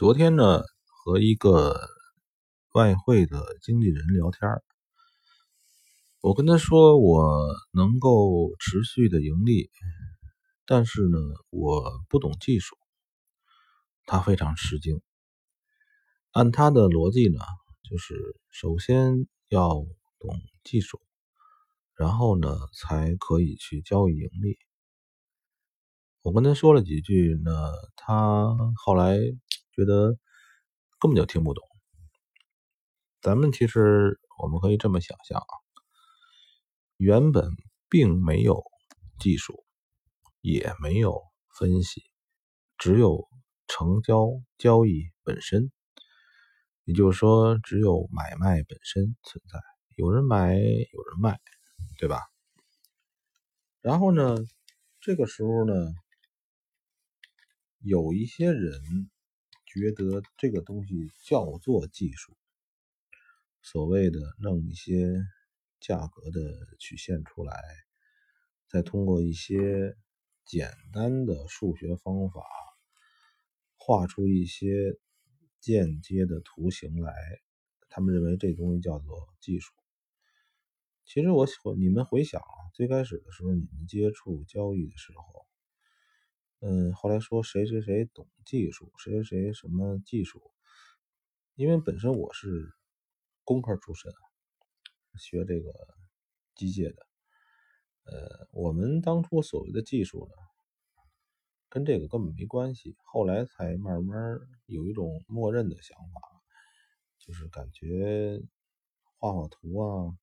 昨天呢，和一个外汇的经纪人聊天我跟他说我能够持续的盈利，但是呢，我不懂技术。他非常吃惊。按他的逻辑呢，就是首先要懂技术，然后呢，才可以去交易盈利。我跟他说了几句呢，他后来。觉得根本就听不懂。咱们其实我们可以这么想象啊，原本并没有技术，也没有分析，只有成交交易本身，也就是说，只有买卖本身存在，有人买，有人卖，对吧？然后呢，这个时候呢，有一些人。觉得这个东西叫做技术，所谓的弄一些价格的曲线出来，再通过一些简单的数学方法画出一些间接的图形来，他们认为这东西叫做技术。其实我你们回想啊，最开始的时候你们接触交易的时候。嗯，后来说谁谁谁懂技术，谁谁谁什么技术？因为本身我是工科出身，学这个机械的。呃，我们当初所谓的技术呢，跟这个根本没关系。后来才慢慢有一种默认的想法，就是感觉画画图啊，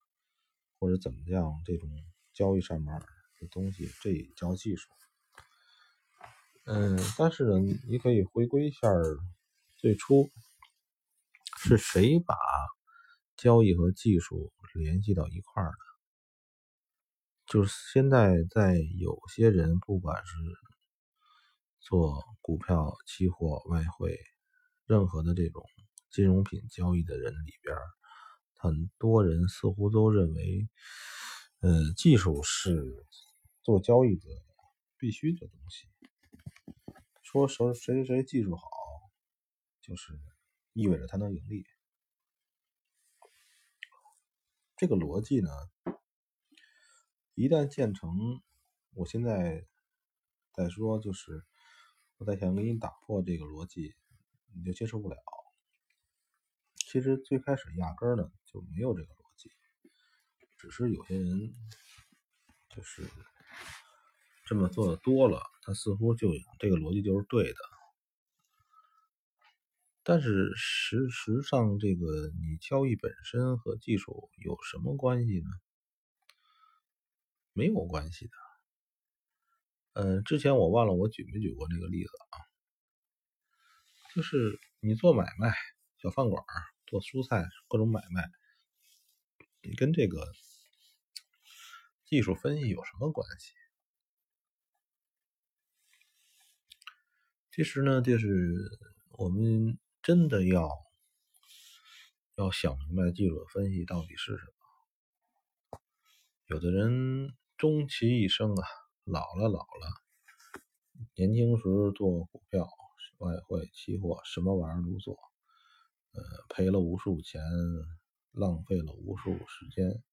或者怎么样，这种交易上面的东西，这也叫技术。嗯，但是呢，你可以回归一下最初是谁把交易和技术联系到一块儿的？就是现在在有些人，不管是做股票、期货、外汇，任何的这种金融品交易的人里边，很多人似乎都认为，呃，技术是做交易的必须的东西。说谁谁谁技术好，就是意味着他能盈利。这个逻辑呢，一旦建成，我现在再说，就是我再想给你打破这个逻辑，你就接受不了。其实最开始压根儿呢就没有这个逻辑，只是有些人就是。这么做的多了，他似乎就这个逻辑就是对的。但是实实上，这个你交易本身和技术有什么关系呢？没有关系的。嗯，之前我忘了我举没举过那个例子啊？就是你做买卖，小饭馆做蔬菜，各种买卖，你跟这个技术分析有什么关系？其实呢，就是我们真的要要想明白技术分析到底是什么。有的人终其一生啊，老了老了，年轻时做股票、外汇、期货，什么玩意儿都做，呃，赔了无数钱，浪费了无数时间，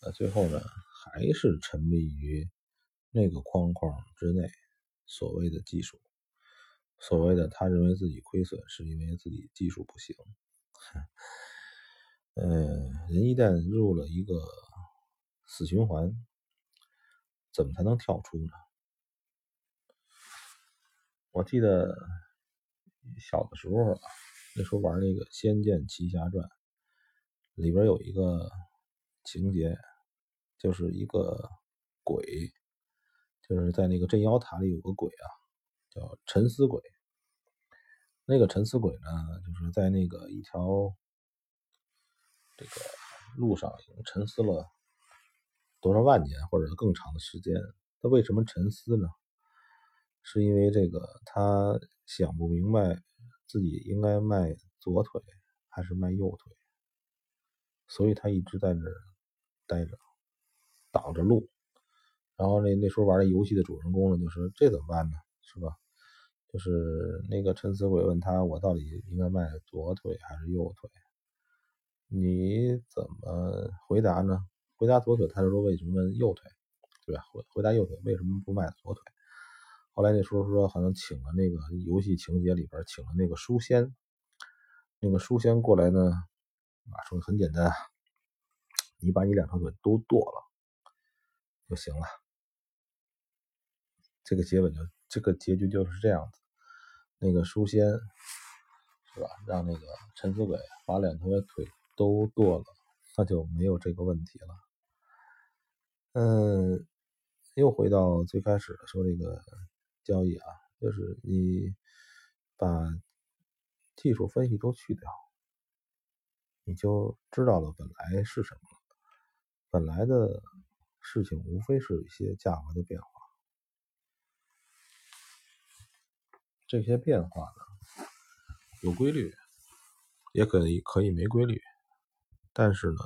呃，最后呢，还是沉迷于那个框框之内，所谓的技术。所谓的他认为自己亏损，是因为自己技术不行。嗯，人一旦入了一个死循环，怎么才能跳出呢？我记得小的时候，那时候玩那个《仙剑奇侠传》，里边有一个情节，就是一个鬼，就是在那个镇妖塔里有个鬼啊。叫沉思鬼，那个沉思鬼呢，就是在那个一条这个路上已经沉思了多少万年或者更长的时间。他为什么沉思呢？是因为这个他想不明白自己应该迈左腿还是迈右腿，所以他一直在那待着，挡着路。然后那那时候玩那游戏的主人公呢，就说这怎么办呢？是吧？就是那个陈死鬼问他，我到底应该卖左腿还是右腿？你怎么回答呢？回答左腿，他就说为什么右腿，对吧？回回答右腿，为什么不卖左腿？后来那叔叔说，好像请了那个游戏情节里边请了那个书仙，那个书仙过来呢，啊，说很简单，你把你两条腿都剁了就行了。这个结尾就这个结局就是这样子，那个书仙是吧？让那个陈死鬼把两条腿都剁了，那就没有这个问题了。嗯，又回到最开始说这个。交易啊，就是你把技术分析都去掉，你就知道了本来是什么了。本来的事情无非是一些价格的变化，这些变化呢有规律，也可以可以没规律，但是呢，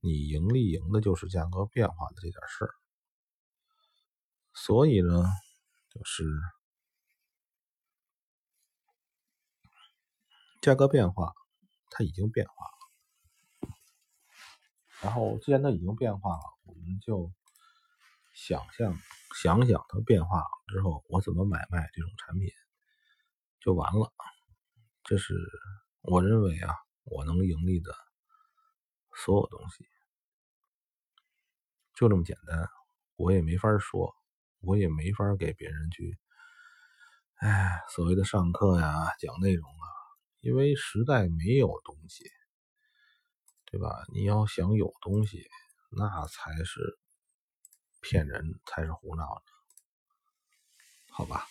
你盈利赢的就是价格变化的这点事儿，所以呢。就是价格变化，它已经变化了。然后既然它已经变化了，我们就想象想想它变化之后，我怎么买卖这种产品就完了。这是我认为啊，我能盈利的所有东西，就这么简单。我也没法说。我也没法给别人去，哎，所谓的上课呀、讲内容啊，因为实在没有东西，对吧？你要想有东西，那才是骗人，才是胡闹的，好吧？